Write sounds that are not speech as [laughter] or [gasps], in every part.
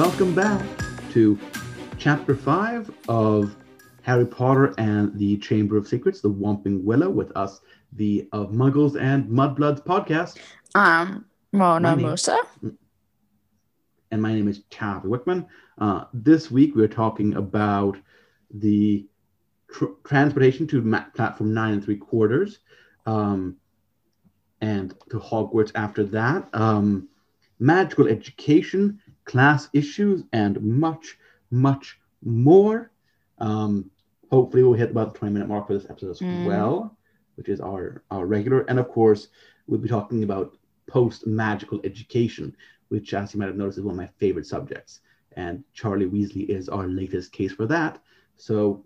welcome back to chapter five of Harry Potter and the Chamber of Secrets, the Whomping Willow, with us, the of Muggles and Mudbloods podcast. Um, Mona My name- Musa. and my name is Charlie Wickman. Uh, this week we're talking about the tr- transportation to ma- platform nine and three quarters, um, and to Hogwarts after that, um, magical education, class issues, and much, much more. Um, hopefully, we'll hit about the twenty minute mark for this episode as Mm. well, which is our our regular, and of course, we'll be talking about post magical education which, as you might have noticed, is one of my favorite subjects. And Charlie Weasley is our latest case for that. So,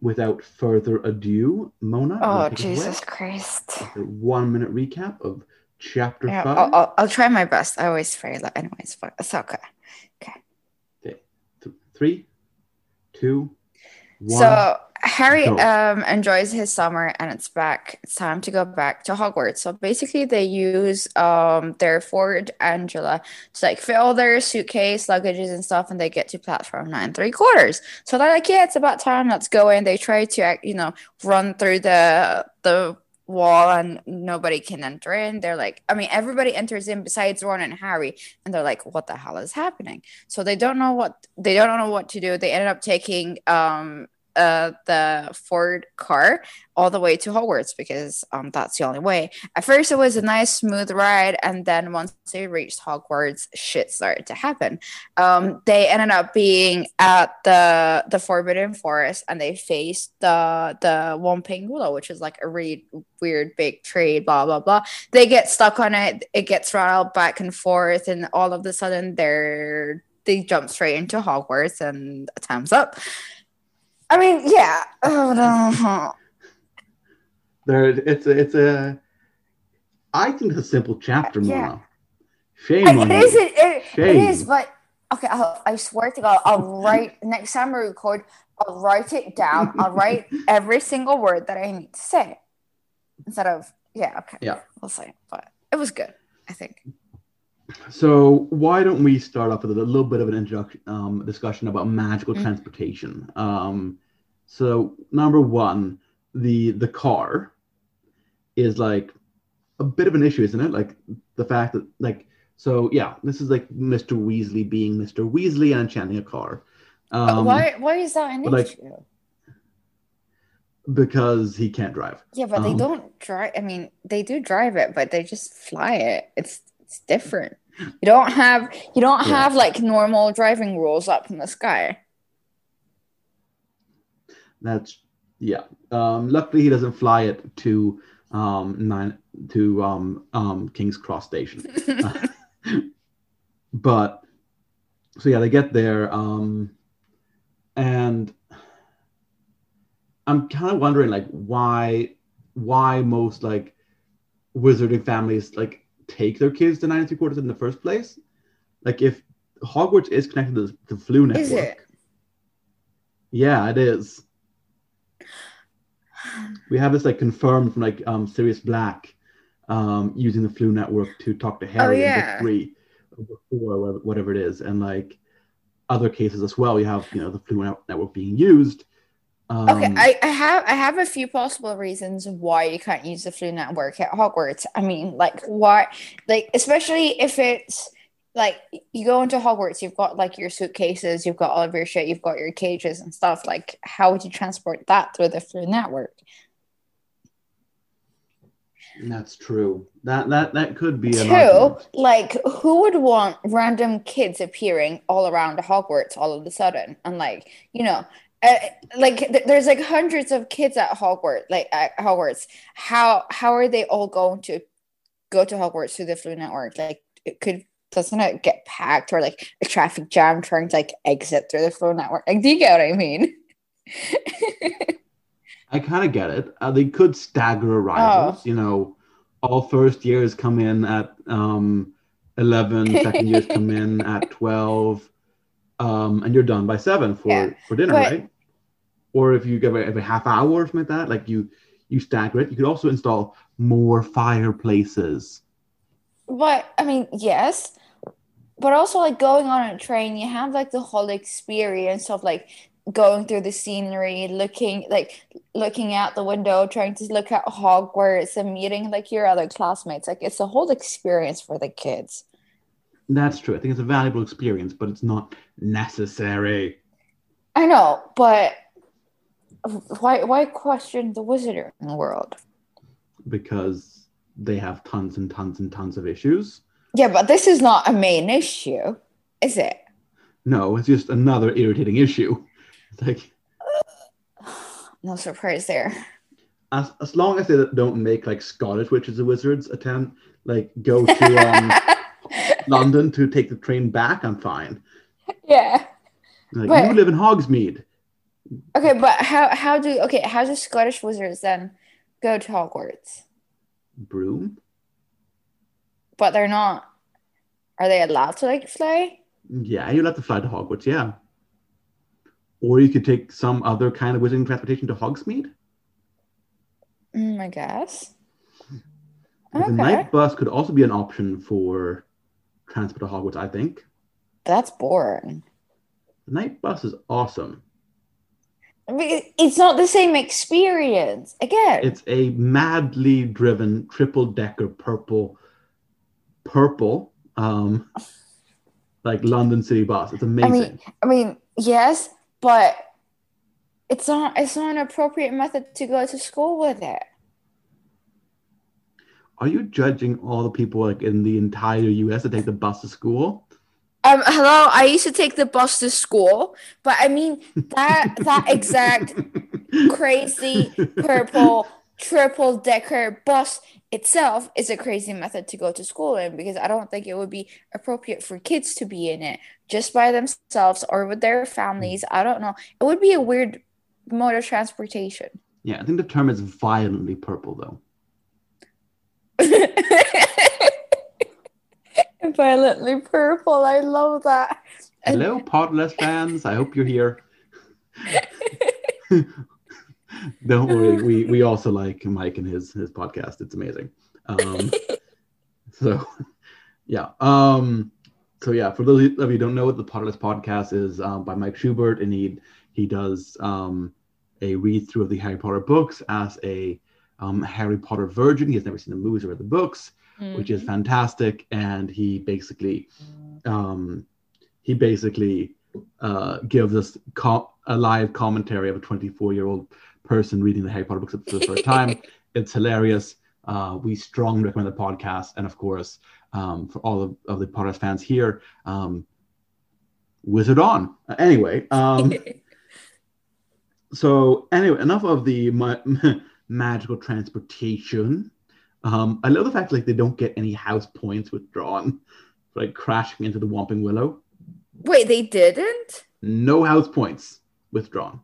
without further ado, Mona, Oh, wanna take us away? Jesus Christ. One minute recap of chapter Yeah, 5 I'll, I'll, I'll try my best. I always fail anyways, but it's okay. Okay. Th- three, two, one. So Harry go. um enjoys his summer and it's back. It's time to go back to Hogwarts. So basically they use um their Ford Anglia to like fill their suitcase, luggages and stuff, and they get to platform nine three quarters. So they're like, Yeah, it's about time, let's go in. They try to you know, run through the the wall and nobody can enter in. They're like, I mean, everybody enters in besides Ron and Harry, and they're like, what the hell is happening? So they don't know what they don't know what to do. They ended up taking um uh the Ford car all the way to Hogwarts because um that's the only way. At first it was a nice smooth ride and then once they reached Hogwarts shit started to happen. Um they ended up being at the the Forbidden Forest and they faced the the Whomping Willow which is like a really weird big tree blah blah blah. They get stuck on it, it gets rattled back and forth and all of a sudden they're they jump straight into Hogwarts and time's up. I mean, yeah. Oh, no. there, it's a, it's a. I think it's a simple chapter, Yeah. Mona. Shame I- on it you. is. It, it, it is. But okay, I'll, I swear to God, I'll write next time we record. I'll write it down. I'll write [laughs] every single word that I need to say instead of yeah. Okay. Yeah. We'll say, but it was good. I think. So why don't we start off with a little bit of an introduction um, discussion about magical Mm. transportation? Um, so number one, the the car is like a bit of an issue, isn't it? Like the fact that like so yeah, this is like Mr. Weasley being Mr. Weasley and enchanting a car. Um, why? Why is that an like, issue? Because he can't drive. Yeah, but they um, don't drive. I mean, they do drive it, but they just fly it. It's it's different. You don't have you don't Yeah. have like normal driving rules up in the sky. That's yeah. Um, luckily, he doesn't fly it to um, nine to um, um, King's Cross Station. [laughs] but so yeah, they get there, um, and I'm kind of wondering like why why most like wizarding families like take their kids to nine and three quarters in the first place. Like if Hogwarts is connected to the Floo network, Is it? yeah, it is. We have this like confirmed from like um Sirius Black um using the Floo network to talk to Harry Oh, yeah. book three or book four whatever- whatever it is, and like other cases as well. You have you know the Floo network being used. Um, Okay, I, I have I have a few possible reasons why you can't use the Floo network at Hogwarts. I mean, like why like especially if it's like you go into Hogwarts, you've got like your suitcases, you've got all of your shit, you've got your cages and stuff. Like, how would you transport that through the Floo network? that's true. That that that could be an Two, argument. like who would want random kids appearing all around Hogwarts all of a sudden? And like, you know, uh, like th- there's like hundreds of kids at Hogwarts, like at Hogwarts. How how are they all going to go to Hogwarts through the Floo Network? Like, it could doesn't it get packed or like a traffic jam trying to like exit through the Floo Network? Like, do you get what I mean? [laughs] I kind of get it. Uh, they could stagger arrivals. You know, all first years come in at um, 11, second years come in at [laughs] 12, um, and you're done by 7 for, Yeah, for dinner, but- right? Or if you give every half hour or something like that, like you you stagger it. You could also install more fireplaces. But I mean, yes, but also like going on a train, you have like the whole experience of like going through the scenery, looking like looking out the window, trying to look at Hogwarts and meeting like your other classmates. Like it's a whole experience for the kids. That's true. I think it's a valuable experience, but it's not necessary. I know, but why why question the wizard in the world? Because they have tons and tons and tons of issues. Yeah, but this is not a main issue, is it? No, it's just another irritating issue. It's like [sighs] no surprise there. As as long as they don't make like Scottish witches and wizards attend, like go to um, [laughs] London to take the train back, I'm fine. Yeah. Like but, you live in Hogsmeade. Okay, but how how do okay how do Scottish wizards then go to Hogwarts? Broom. But they're not. Are they allowed to like fly? Yeah, you're allowed to fly to Hogwarts. Yeah. Or you could take some other kind of wizarding transportation to Hogsmeade. Mm, I guess. Okay. The Knight bus could also be an option for transport to Hogwarts, I think. That's boring. The Knight bus is awesome. I mean, it's not the same experience. Again, it's a madly driven triple decker purple, purple, um, like London City bus. It's amazing. I mean, I mean, yes, but it's not. It's not an appropriate method to go to school with it. Are you judging all the people like in the entire U.S. that take the bus to school? Um, hello. I used to take the bus to school, but I mean that that exact [laughs] crazy purple triple decker bus itself is a crazy method to go to school in because I don't think it would be appropriate for kids to be in it just by themselves or with their families. I don't know. It would be a weird mode of transportation. Yeah, I think the term is violently purple though. [laughs] Violently purple. I love that. Hello, Potterless fans. I hope you're here. [laughs] Don't worry. We we also like Mike and his his podcast. It's amazing. Um, [laughs] so yeah. Um, so yeah, for those of you don't know, what the Potterless podcast is um, by Mike Schubert, and he he does um, a read through of the Harry Potter books as a um, Harry Potter virgin. He has never seen the movies or read the books mm-hmm. which is mm-hmm. fantastic. And he basically, um, he basically uh, gives us co- a live commentary of a 24 year old person reading the Harry Potter books for the first time. [laughs] it's hilarious. Uh, we strongly recommend the podcast, and of course, um, for all of, of the Potter fans here, um, Wizard on. Anyway, um, [laughs] so anyway, enough of the ma- [laughs] magical transportation. Um, I love the fact like they don't get any house points withdrawn for like crashing into the Whomping Willow. Wait, they didn't? No house points withdrawn.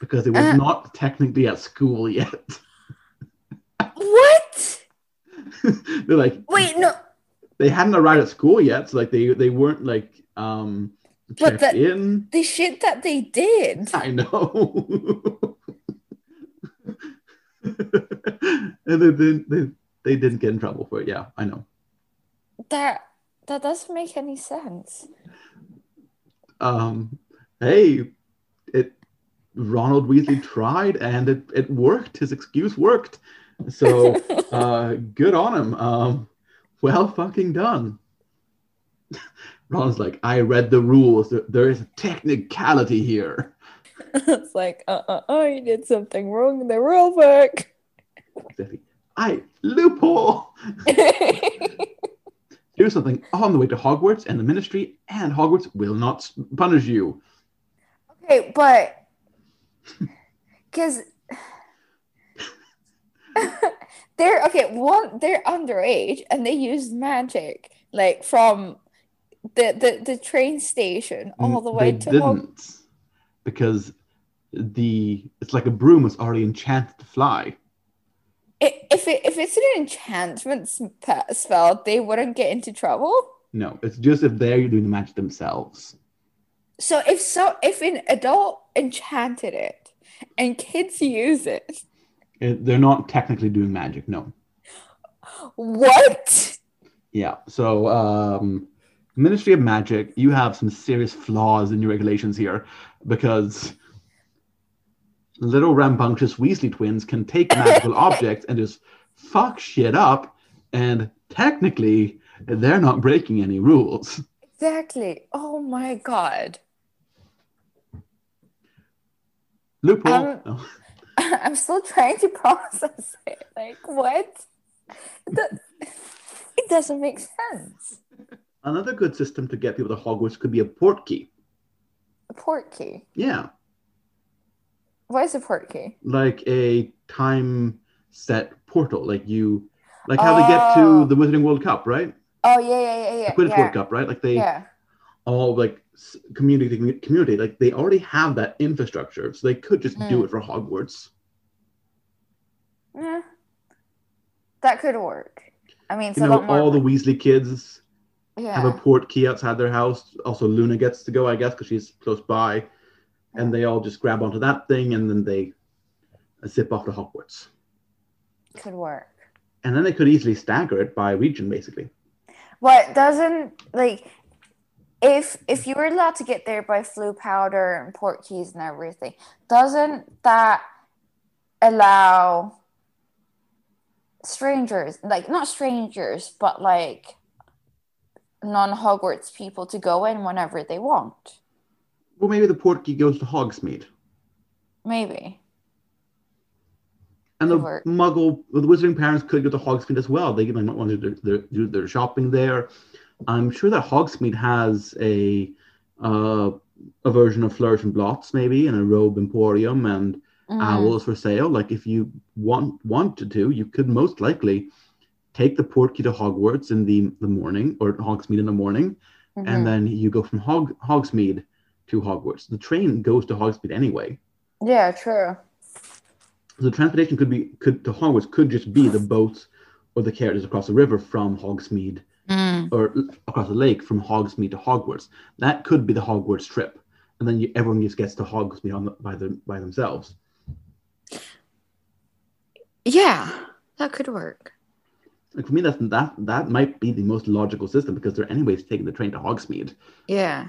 Because it was uh, not technically at school yet. what? [laughs] They're like Wait, no. They hadn't arrived at school yet, so like they they weren't like um but the, in. The shit that they did. I know. [laughs] [laughs] and they didn't they, they didn't get in trouble for it. Yeah, I know. That that doesn't make any sense. Um, hey, it Ronald Weasley tried and it it worked. His excuse worked. So [laughs] uh, good on him. Um, well fucking done. [laughs] Ron's like, I read the rules. There, there is a technicality here. [laughs] it's like, uh uh uh, you did something wrong in the rule book. Exactly. I loophole. [laughs] Here's something on the way to Hogwarts and the Ministry, and Hogwarts will not punish you. Okay, but [laughs] because they're okay. One, they're underage, and they use magic, like from the the, the train station all the way they to didn't, Hog- because the it's like a broom was already enchanted to fly if it, if it's an enchantment spell, they wouldn't get into trouble. No, it's just if they're doing the magic themselves. So if so, if an adult enchanted it and kids use it, it they're not technically doing magic. No. What? Yeah. So, um, Ministry of Magic, you have some serious flaws in your regulations here because little rambunctious Weasley twins can take [laughs] magical objects and just fuck shit up, and technically, they're not breaking any rules. Exactly. Oh my god. Loophole. Um, Oh. [laughs] I'm still trying to process it. Like what? It, it doesn't make sense. Another good system to get people to Hogwarts could be a port key. A port key. Yeah, Why is a port key? like a time set portal, like you, like how they get Oh. to the Wizarding World Cup, right? Oh yeah, yeah, yeah, yeah. The Quidditch yeah. World Cup, right? Like they Yeah. all like community community, like they already have that infrastructure, so they could just do Mm. it for Hogwarts. Yeah. That could work. I mean, You know, all the Weasley kids yeah. have a port key outside their house. Also, Luna gets to go, I guess, because she's close by, and they all just grab onto that thing, and then they uh, zip off to Hogwarts. could work. And then they could easily stagger it by region, basically. What doesn't like if if you were allowed to get there by Floo powder and port keys and everything, doesn't that allow strangers, like not strangers, but like non Hogwarts people to go in whenever they want? Well, maybe the port key goes to Hogsmeade. Maybe. And the. Muggle, the Wizarding parents could go to Hogsmeade as well. They might want to do their, do their shopping there. I'm sure that Hogsmeade has a uh, a version of Flourish and Blotts, maybe, and a Robe Emporium and Mhm. owls for sale. Like if you want wanted to, do you could most likely take the port key to Hogwarts in the the morning or Hogsmeade in the morning, Mhm. and then you go from Hog Hogsmeade to Hogwarts. The train goes to Hogsmeade anyway. yeah, true. the transportation could be could to Hogwarts could just be the boats or the carriages across the river from Hogsmeade Mm. or across the lake from Hogsmeade to Hogwarts. That could be the Hogwarts trip, and then you, everyone just gets to Hogsmeade on the, by the, by themselves. Yeah, that could work. Like for me, that's that that might be the most logical system because they're anyways taking the train to Hogsmeade. Yeah.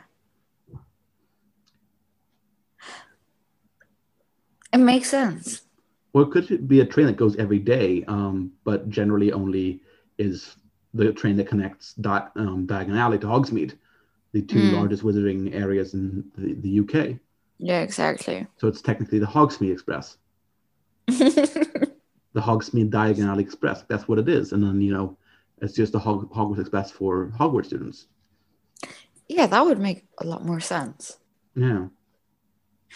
It makes sense. Or it could be a train that goes every day, um, but generally only is the train that connects Di- um, Diagon Alley to Hogsmeade, the two Mm. largest wizarding areas in the, the UK. Yeah, exactly. So it's technically the Hogsmeade Express, [laughs] the Hogsmeade Diagon Alley Express. That's what it is. And then, you know, it's just the Hog- Hogwarts Express for Hogwarts students. yeah, that would make a lot more sense. Yeah.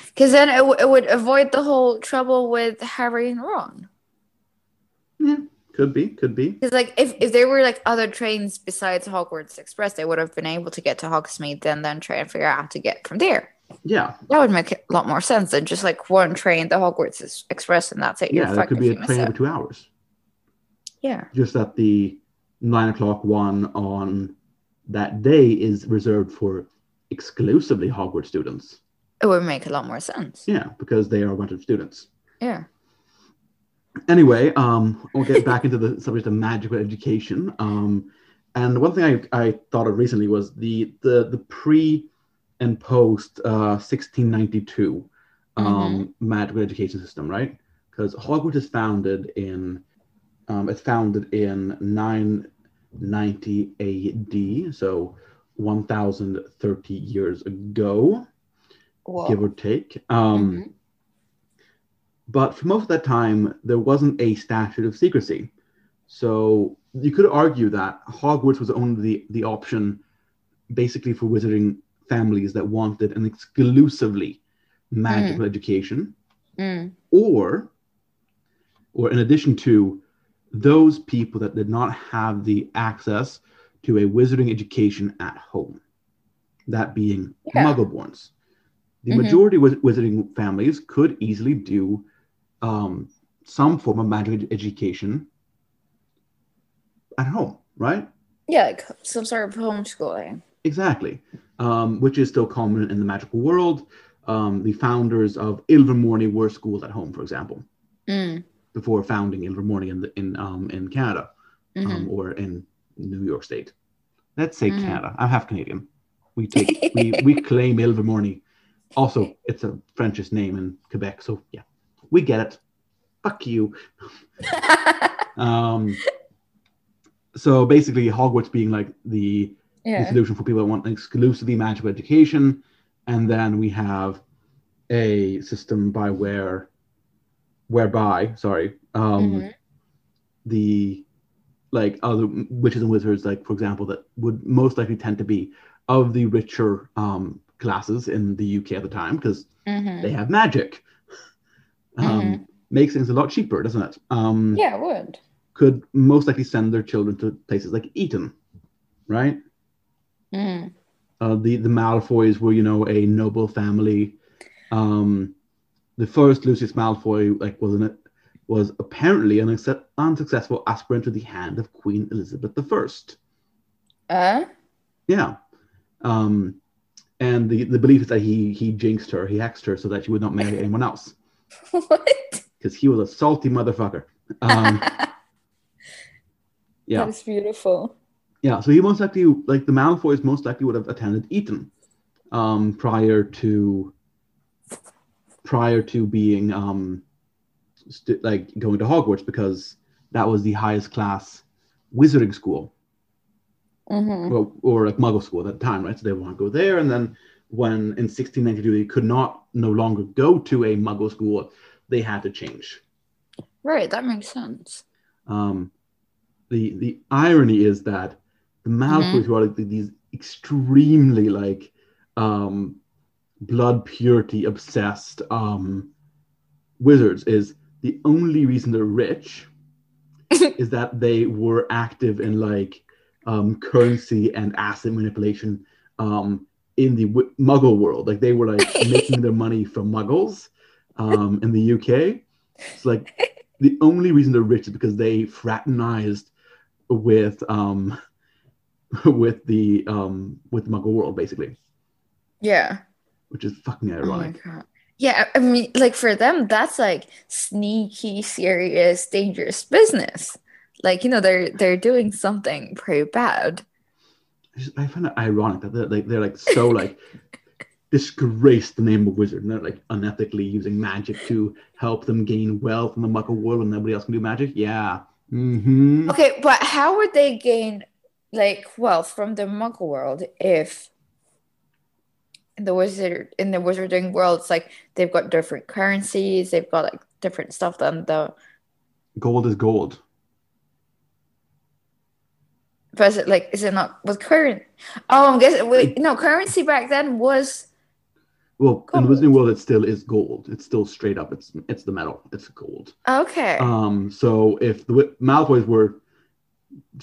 Because then it, w- it would avoid the whole trouble with Harry and Ron. Yeah. Could be. Could be. Because like if, if there were like other trains besides Hogwarts Express, they would have been able to get to Hogsmeade and then try and figure out how to get from there. Yeah. That would make a lot more sense than just like one train, the Hogwarts Ex- Express, and that's it. Yeah. That could be a train every two hours. Yeah. Just that the nine o'clock one on that day is reserved for exclusively Hogwarts students. It would make a lot more sense. Yeah. Because they are a bunch of students. Yeah. anyway, um, we'll get back [laughs] into the subject of magical education. Um, and one thing I, I thought of recently was the the the pre and post uh, 1692 um, magical education system, right? Because Hogwarts is founded in um, it's founded in 990 AD, so 1,030 years ago, Whoa. give or take. Um, Mhm. but for most of that time there wasn't a statute of secrecy so you could argue that hogwarts was only the, the option basically for wizarding families that wanted an exclusively magical education Mm. or or in addition to those people that did not have the access to a wizarding education at home that being Yeah. muggleborns the Mhm. majority of wizarding families could easily do um, some form of magic ed- education at home right Yeah, like some sort of homeschooling. Exactly, um, which is still common in the magical world. Um, the founders of Ilvermorny were schooled at home, for example, Mm. before founding Ilvermorny in the, in um, in Canada um, or in New York State. Let's say Mhm. Canada. I'm half Canadian. We take we we [laughs] claim Ilvermorny. Also, it's a French's name in Quebec, so yeah, we get it. Fuck you. [laughs] Um, so basically, Hogwarts being like the, the solution for people that want an exclusively magical education, and then we have a system by where, whereby, sorry, um, Mhm. the like other witches and wizards, like for example, that would most likely tend to be of the richer um, classes in the UK at the time because Mhm. they have magic. Um, Mhm. Makes things a lot cheaper, doesn't it? Um, Yeah, it would. could most likely send their children to places like Eton, right? Mhm. Uh, the the Malfoys were, you know, a noble family. Um, the first Lucius Malfoy, like, was an was apparently an unsuc- unsuccessful aspirant to the hand of Queen Elizabeth I. Uh? Yeah, um, and the the belief is that he he jinxed her, he hexed her, so that she would not marry anyone else [laughs] what? because he was a salty motherfucker. Um, [laughs] yeah. That is beautiful. Yeah, so he most likely, like the Malfoys, most likely would have attended Eton um, prior to prior to being um, st- like going to Hogwarts because that was the highest class wizarding school hmm or, or like Muggle school at the time, right? So they want to go there, and then when in 1692 they could not no longer go to a Muggle school, they had to change. Right, that makes sense. Um, the the irony is that the Malfoys, Mhm. who are like these extremely like um, blood purity obsessed um, wizards, is the only reason they're rich [laughs] is that they were active in like um, currency and asset manipulation um, in the w- Muggle world. Like they were like [laughs] making their money from Muggles um, in the UK. It's like the only reason they're rich is because they fraternized with um [laughs] with the um with the Muggle world basically, Yeah. which is fucking Oh ironic. god. Yeah, I mean, like for them, that's like sneaky, serious, dangerous business. Like, you know, they're they're doing something pretty bad. I, I find it ironic that they're like they're like so like [laughs] disgrace the name of wizard and they're like unethically using magic to help them gain wealth in the Muggle world when nobody else can do magic. Yeah. Mm-hmm. Okay, but how would they gain like wealth from the Muggle world if in the wizard in the wizarding world it's like they've got different currencies, they've got like different stuff than the Gold is gold. but is it like is it not with current oh I'm guessing wait no currency back then was Well, in the Wizarding world, it still is gold. It's still straight up. It's it's the metal. It's gold. okay. Um, so if the Malfoys were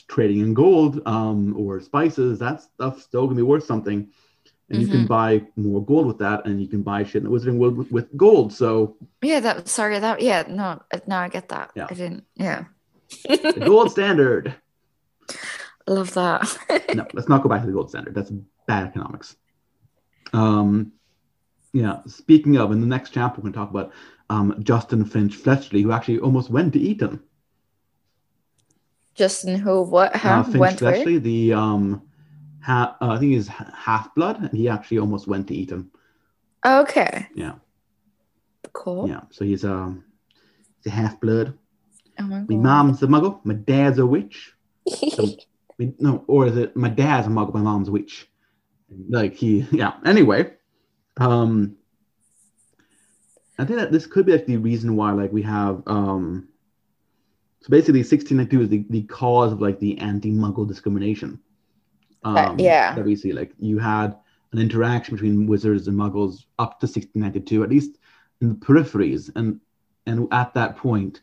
trading in gold um, or spices, that stuff's still gonna be worth something, and you can buy more gold with that, and you can buy shit in the Wizarding world with, with gold. So Yeah, that sorry that yeah, no, uh, now I get that. Yeah. I didn't yeah. the gold standard. [laughs] Love that. No, let's not go back to the gold standard. That's bad economics. Um, yeah. Speaking of, in the next chapter, we're going to talk about um, Justin Finch Fletchley, who actually almost went to Eton. Justin who what uh, how Finch went where? Fletchley, the um, ha- uh, I think he's half blood, and he actually almost went to Eton. Okay. Yeah, Cool. yeah. So he's um, he's a half blood. Oh my My mom's a muggle. My dad's a witch. So, [laughs] no, or is it my dad's a muggle? My mom's a witch. Like he, yeah. Anyway, um, I think that this could be like the reason why like we have um. So basically, 1692 is the, the cause of like the anti-muggle discrimination. Um, Uh, yeah. That we see, like you had an interaction between wizards and muggles up to 1692, at least in the peripheries, and and at that point,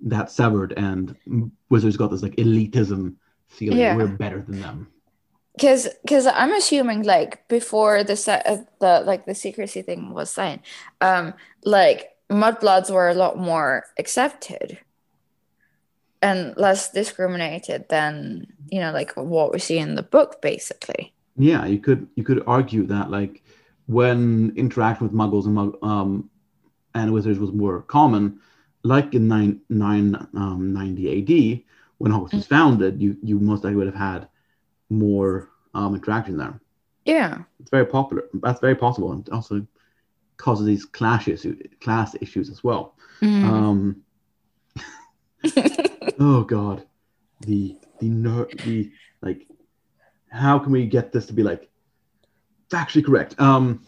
that severed, and wizards got this like elitism feeling. Yeah. We're better than them. Cause, cause I'm assuming like before the se- uh, the like the secrecy thing was signed, um, like mudbloods were a lot more accepted and less discriminated than you know like what we see in the book basically. Yeah, you could you could argue that like when interaction with muggles and um and wizards was more common, like in nine nine um, 90 AD, when Hogwarts was founded, you you most likely would have had more um, interaction there. Yeah. It's very popular. That's very possible, and also causes these clash issues, class issues as well. Mhm. Um, oh God, the the ner- the like, how can we get this to be like factually correct? Um,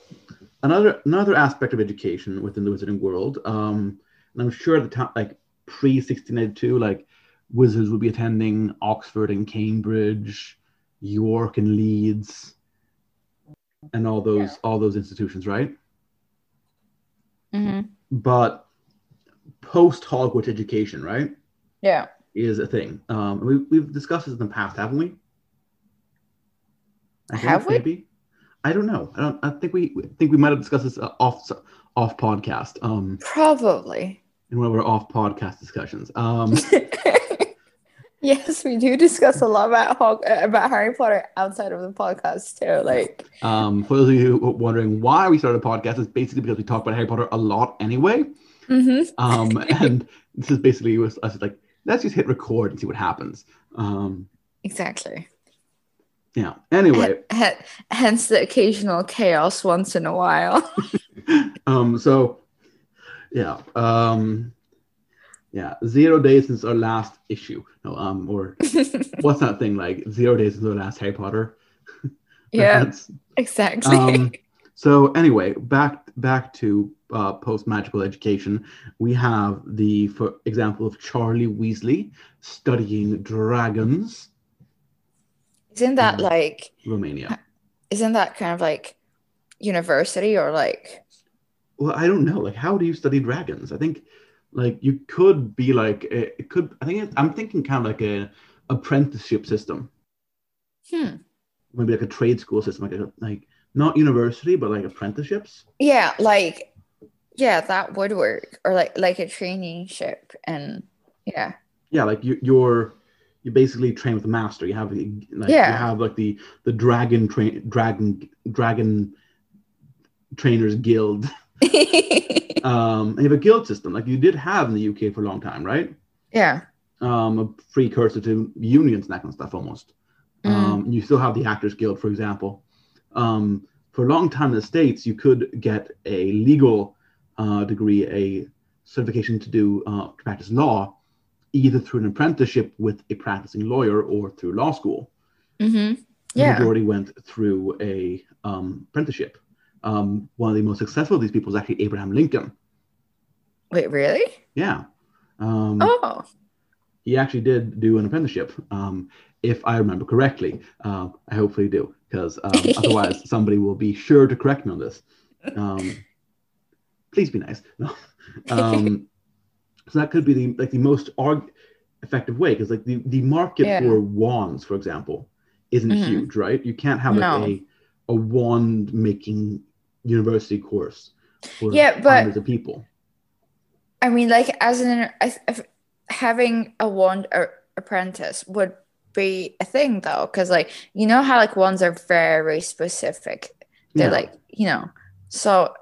another another aspect of education within the wizarding world, um, and I'm sure at the time, like pre 1682, like wizards would be attending Oxford and Cambridge, York and Leeds, and all those Yeah. all those institutions, right? Mm-hmm. But post Hogwarts education, right? Yeah. is a thing. Um, we, we've discussed this in the past, haven't we? I think Have we? Maybe. I don't know. I don't. I think we I think we might have discussed this uh, off off podcast. Um, Probably. in one of our off podcast discussions. Um, [laughs] yes, we do discuss a lot about about Harry Potter outside of the podcast too. Like, um, for those of you wondering why we started a podcast, it's basically because we talk about Harry Potter a lot anyway. mhm. Um, [laughs] and this is basically was us like let's just hit record and see what happens. Um, exactly. yeah. Anyway, H- hence the occasional chaos once in a while. [laughs] um so yeah um yeah zero days since our last issue no um or [laughs] what's that thing like zero days since our last harry potter [laughs] yeah, exactly. um so anyway back back to uh, post magical education we have the for example of charlie weasley studying dragons isn't that like? romania Isn't that kind of like university or like? Well, I don't know. Like, how do you study dragons? I think, like, you could be like, a- it could. I think I'm thinking kind of like a apprenticeship system, Hmm. maybe like a trade school system, like a, like not university, but like apprenticeships. Yeah, like yeah, that would work. Or like like a traineeship and yeah. Yeah, like you, you're you basically train with a master. You have the- like Yeah. you have like the the dragon train dragon dragon trainers guild. [laughs] [laughs] Um, and you have a guild system like you did have in the UK for a long time, right? yeah. um, a precursor to unions and that kind of stuff almost. Um, you still have the Actors Guild, for example. Um, for a long time in the States, you could get a legal uh, degree, a certification to do uh, to practice law, either through an apprenticeship with a practicing lawyer or through law school. Mm-hmm. The Yeah. majority went through a um, apprenticeship. Um, one of the most successful of these people was actually Abraham Lincoln. Wait, really? Yeah. Um, Oh. he actually did do an apprenticeship, um, if I remember correctly. Uh, I hopefully do, because um, [laughs] otherwise somebody will be sure to correct me on this. Please be nice. No. Um, [laughs] so that could be the like the most arg- effective way, because like the, the market Yeah. for wands, for example, isn't Mhm. huge, right? You can't have like No. a a wand making university course for Yeah, but- hundreds of people. I mean, like as an if- having a wand apprentice would be a thing though, because like you know how like wands are very specific. They're Yeah. like you know, so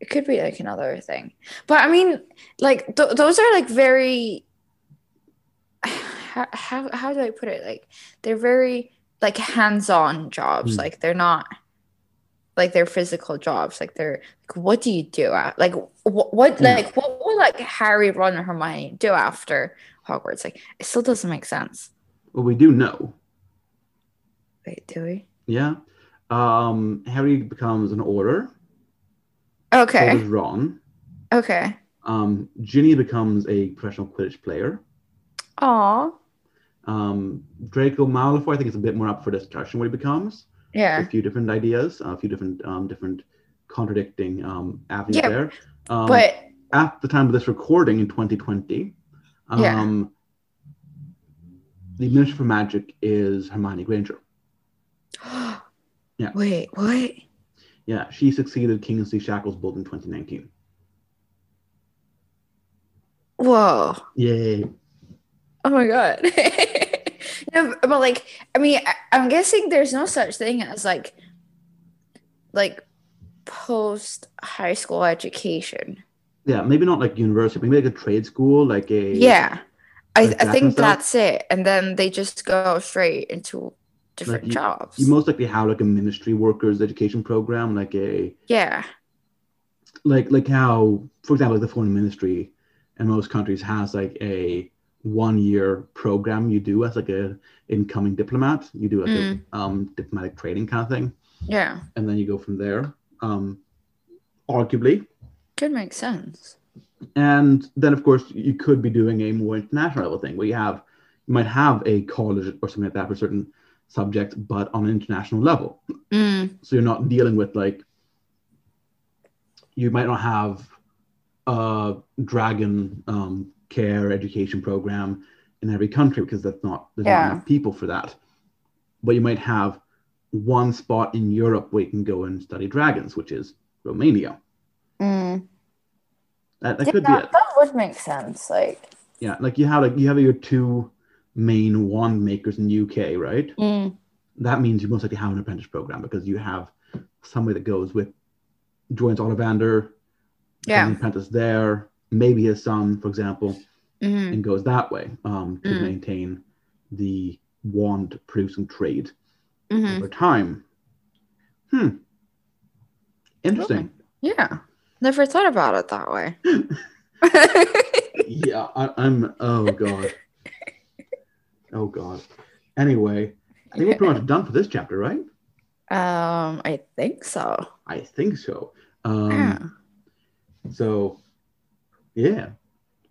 it could be like another thing. But I mean, like th- those are like very. How, how how do I put it? Like they're very like hands-on jobs. Mm. Like they're not like they're physical jobs. Like they're like what do you do? At, like what what Yeah. like what will like Harry, Ron, and Hermione do after Hogwarts? Like it still doesn't make sense. Well, we do know Wait, do we? Yeah. Um, Harry becomes an Auror. So Okay. does Ron. Okay. Um, Ginny becomes a professional Quidditch player. Aw. Um, Draco Malfoy, I think it's a bit more up for discussion what he becomes. Yeah. A few different ideas, a few different um, different contradicting um, avenues Yeah, there. Um, But at the time of this recording in 2020, um, Yeah. the Minister for Magic is Hermione Granger. [gasps] Yeah. wait, what? Yeah, she succeeded Kingsley Shacklesbolt in 2019. Whoa. Yay. Oh my god. [laughs] no, but like, I mean, I, I'm guessing there's no such thing as like, like, post high school education. Yeah, maybe not like university, maybe like a trade school, like a Yeah. I, I think that's it. And then they just go straight into different you- jobs. You most likely have like a ministry workers education program, like a yeah. like like how, for example, like the foreign ministry in most countries has like a one year program you do as like a incoming diplomat. You do like Mm. a um, diplomatic training kind of thing, Yeah. and then you go from there. Um, arguably, Could make sense. and then of course you could be doing a more international level thing where you have you might have a college or something like that for certain subjects, but on an international level. Mm. so you're not dealing with like you might not have a dragon um, care education program in every country because that's not there's Yeah. not enough people for that but you might have one spot in europe where you can go and study dragons which is romania Mm. that, that Yeah, could be that, it that would make sense. Like, yeah like you have like you have your two main wand makers in uk right mm. that means you most likely have an apprentice program because you have somebody that goes with joins Ollivander, Yeah. an apprentice there, maybe his son, for example, Mhm. and goes that way um, to Mm. maintain the wand producing trade Mhm. over time. Hmm. Interesting. Yeah. Never thought about it that way. [laughs] [laughs] Yeah, I, I'm. Oh god. Oh god. Anyway, I think we're pretty much done for this chapter, right? um, I think so. I think so. Um, Yeah. So, yeah,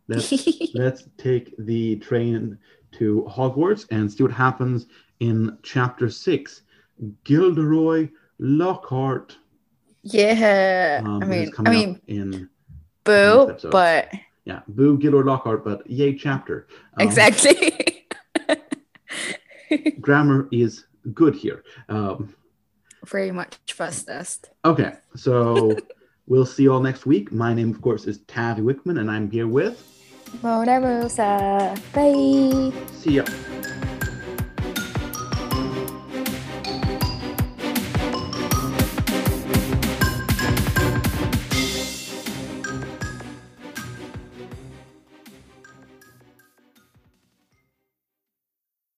let's [laughs] let's take the train to Hogwarts and see what happens in chapter six. Gilderoy Lockhart. yeah. Um, I mean, I mean, in boo, but yeah, boo Gilderoy Lockhart, but yay chapter. Um, exactly. [laughs] [laughs] Grammar is good here. Um, Very much fastest. okay, so [laughs] we'll see you all next week. My name, of course, is Tavi Wickman, and I'm here with. Mona Rosa. Bye. See ya.